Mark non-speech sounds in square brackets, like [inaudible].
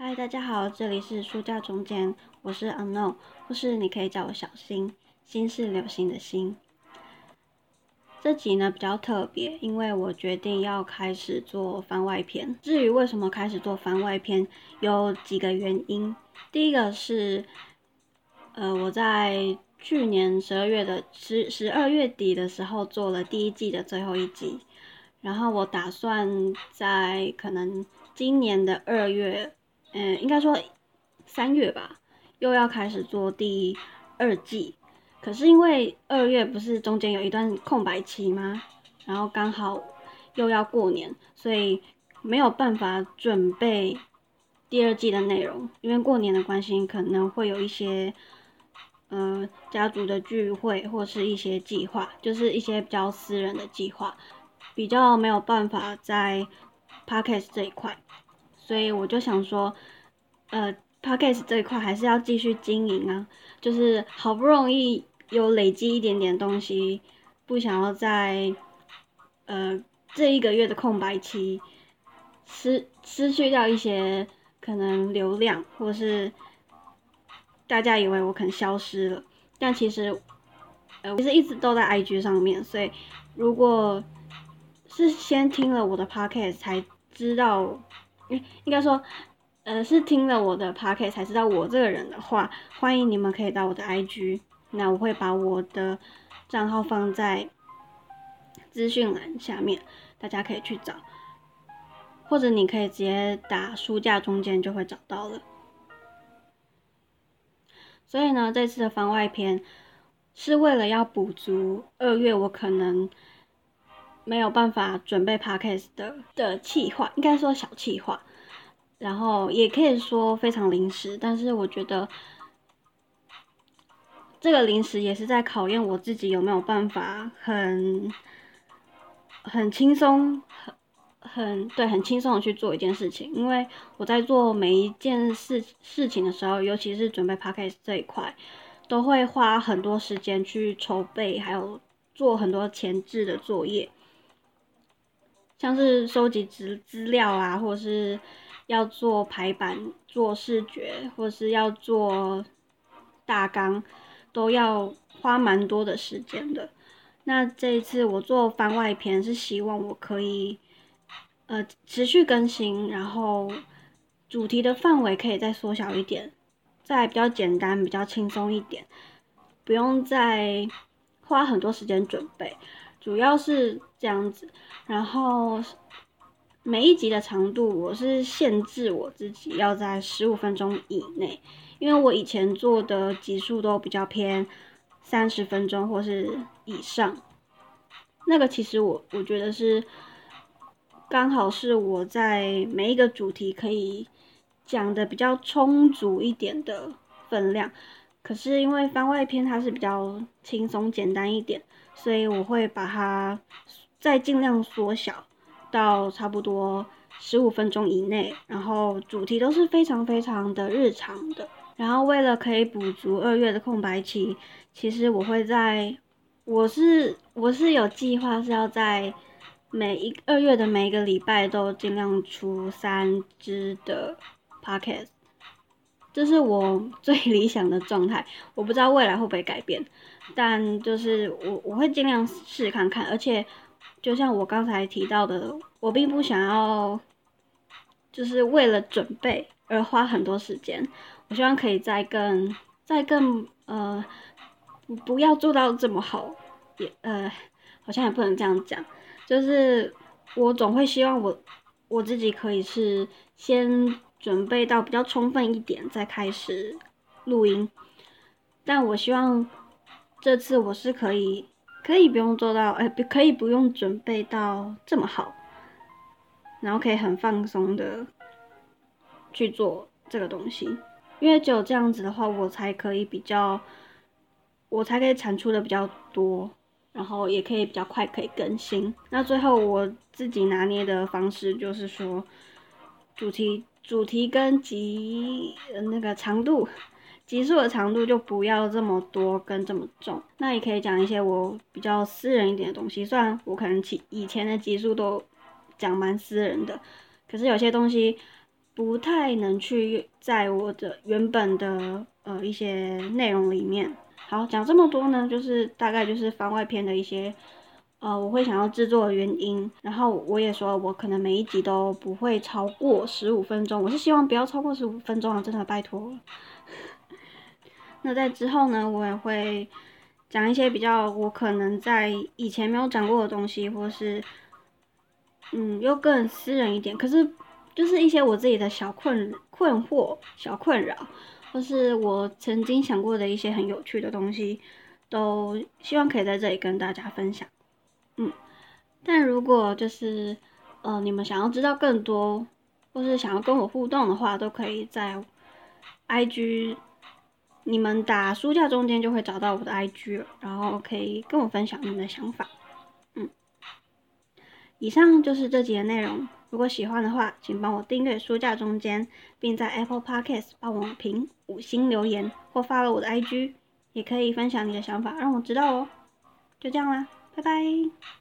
嗨，大家好，这里是书架中间，我是 Unknown，或是你可以叫我小新，新是流星的星。这集呢比较特别，因为我决定要开始做番外篇。至于为什么开始做番外篇，有几个原因。第一个是，呃，我在去年十二月的十十二月底的时候做了第一季的最后一集，然后我打算在可能今年的二月，嗯，应该说三月吧，又要开始做第二季。可是因为二月不是中间有一段空白期吗？然后刚好又要过年，所以没有办法准备第二季的内容。因为过年的关系，可能会有一些呃家族的聚会，或是一些计划，就是一些比较私人的计划，比较没有办法在 podcast 这一块。所以我就想说，呃，podcast 这一块还是要继续经营啊，就是好不容易。有累积一点点东西，不想要在呃这一个月的空白期失失去掉一些可能流量，或是大家以为我可能消失了，但其实呃其实一直都在 IG 上面，所以如果是先听了我的 Podcast 才知道，应应该说呃是听了我的 Podcast 才知道我这个人的话，欢迎你们可以到我的 IG。那我会把我的账号放在资讯栏下面，大家可以去找，或者你可以直接打书架中间就会找到了。所以呢，这次的番外篇是为了要补足二月我可能没有办法准备 podcast 的的计划，应该说小计划，然后也可以说非常临时，但是我觉得。这个临时也是在考验我自己有没有办法很很轻松，很很对，很轻松的去做一件事情。因为我在做每一件事事情的时候，尤其是准备 p a c k a g e 这一块，都会花很多时间去筹备，还有做很多前置的作业，像是收集资资料啊，或是要做排版、做视觉，或是要做大纲。都要花蛮多的时间的。那这一次我做番外篇是希望我可以，呃，持续更新，然后主题的范围可以再缩小一点，再比较简单、比较轻松一点，不用再花很多时间准备，主要是这样子。然后每一集的长度我是限制我自己要在十五分钟以内。因为我以前做的集数都比较偏三十分钟或是以上，那个其实我我觉得是刚好是我在每一个主题可以讲的比较充足一点的分量。可是因为番外篇它是比较轻松简单一点，所以我会把它再尽量缩小到差不多十五分钟以内，然后主题都是非常非常的日常的。然后为了可以补足二月的空白期，其实我会在，我是我是有计划是要在每一二月的每一个礼拜都尽量出三支的 podcast，这是我 [laughs] 最理想的状态。我不知道未来会不会改变，但就是我我会尽量试看看。而且就像我刚才提到的，我并不想要，就是为了准备而花很多时间。我希望可以再更、再更呃，不要做到这么好，也呃，好像也不能这样讲。就是我总会希望我我自己可以是先准备到比较充分一点，再开始录音。但我希望这次我是可以可以不用做到，哎，可以不用准备到这么好，然后可以很放松的去做这个东西。因为只有这样子的话，我才可以比较，我才可以产出的比较多，然后也可以比较快可以更新。那最后我自己拿捏的方式就是说，主题主题跟集那个长度，集数的长度就不要这么多跟这么重。那也可以讲一些我比较私人一点的东西，虽然我可能其以前的集数都讲蛮私人的，可是有些东西。不太能去在我的原本的呃一些内容里面。好，讲这么多呢，就是大概就是番外篇的一些，呃，我会想要制作的原因。然后我也说，我可能每一集都不会超过十五分钟，我是希望不要超过十五分钟啊，真的拜托。[laughs] 那在之后呢，我也会讲一些比较我可能在以前没有讲过的东西，或是嗯，又更私人一点，可是。就是一些我自己的小困困惑、小困扰，或是我曾经想过的一些很有趣的东西，都希望可以在这里跟大家分享。嗯，但如果就是呃你们想要知道更多，或是想要跟我互动的话，都可以在 IG，你们打书架中间就会找到我的 IG，然后可以跟我分享你们的想法。嗯，以上就是这集的内容。如果喜欢的话，请帮我订阅书架中间，并在 Apple Podcast 帮我评五星留言，或发了我的 IG，也可以分享你的想法，让我知道哦。就这样啦，拜拜。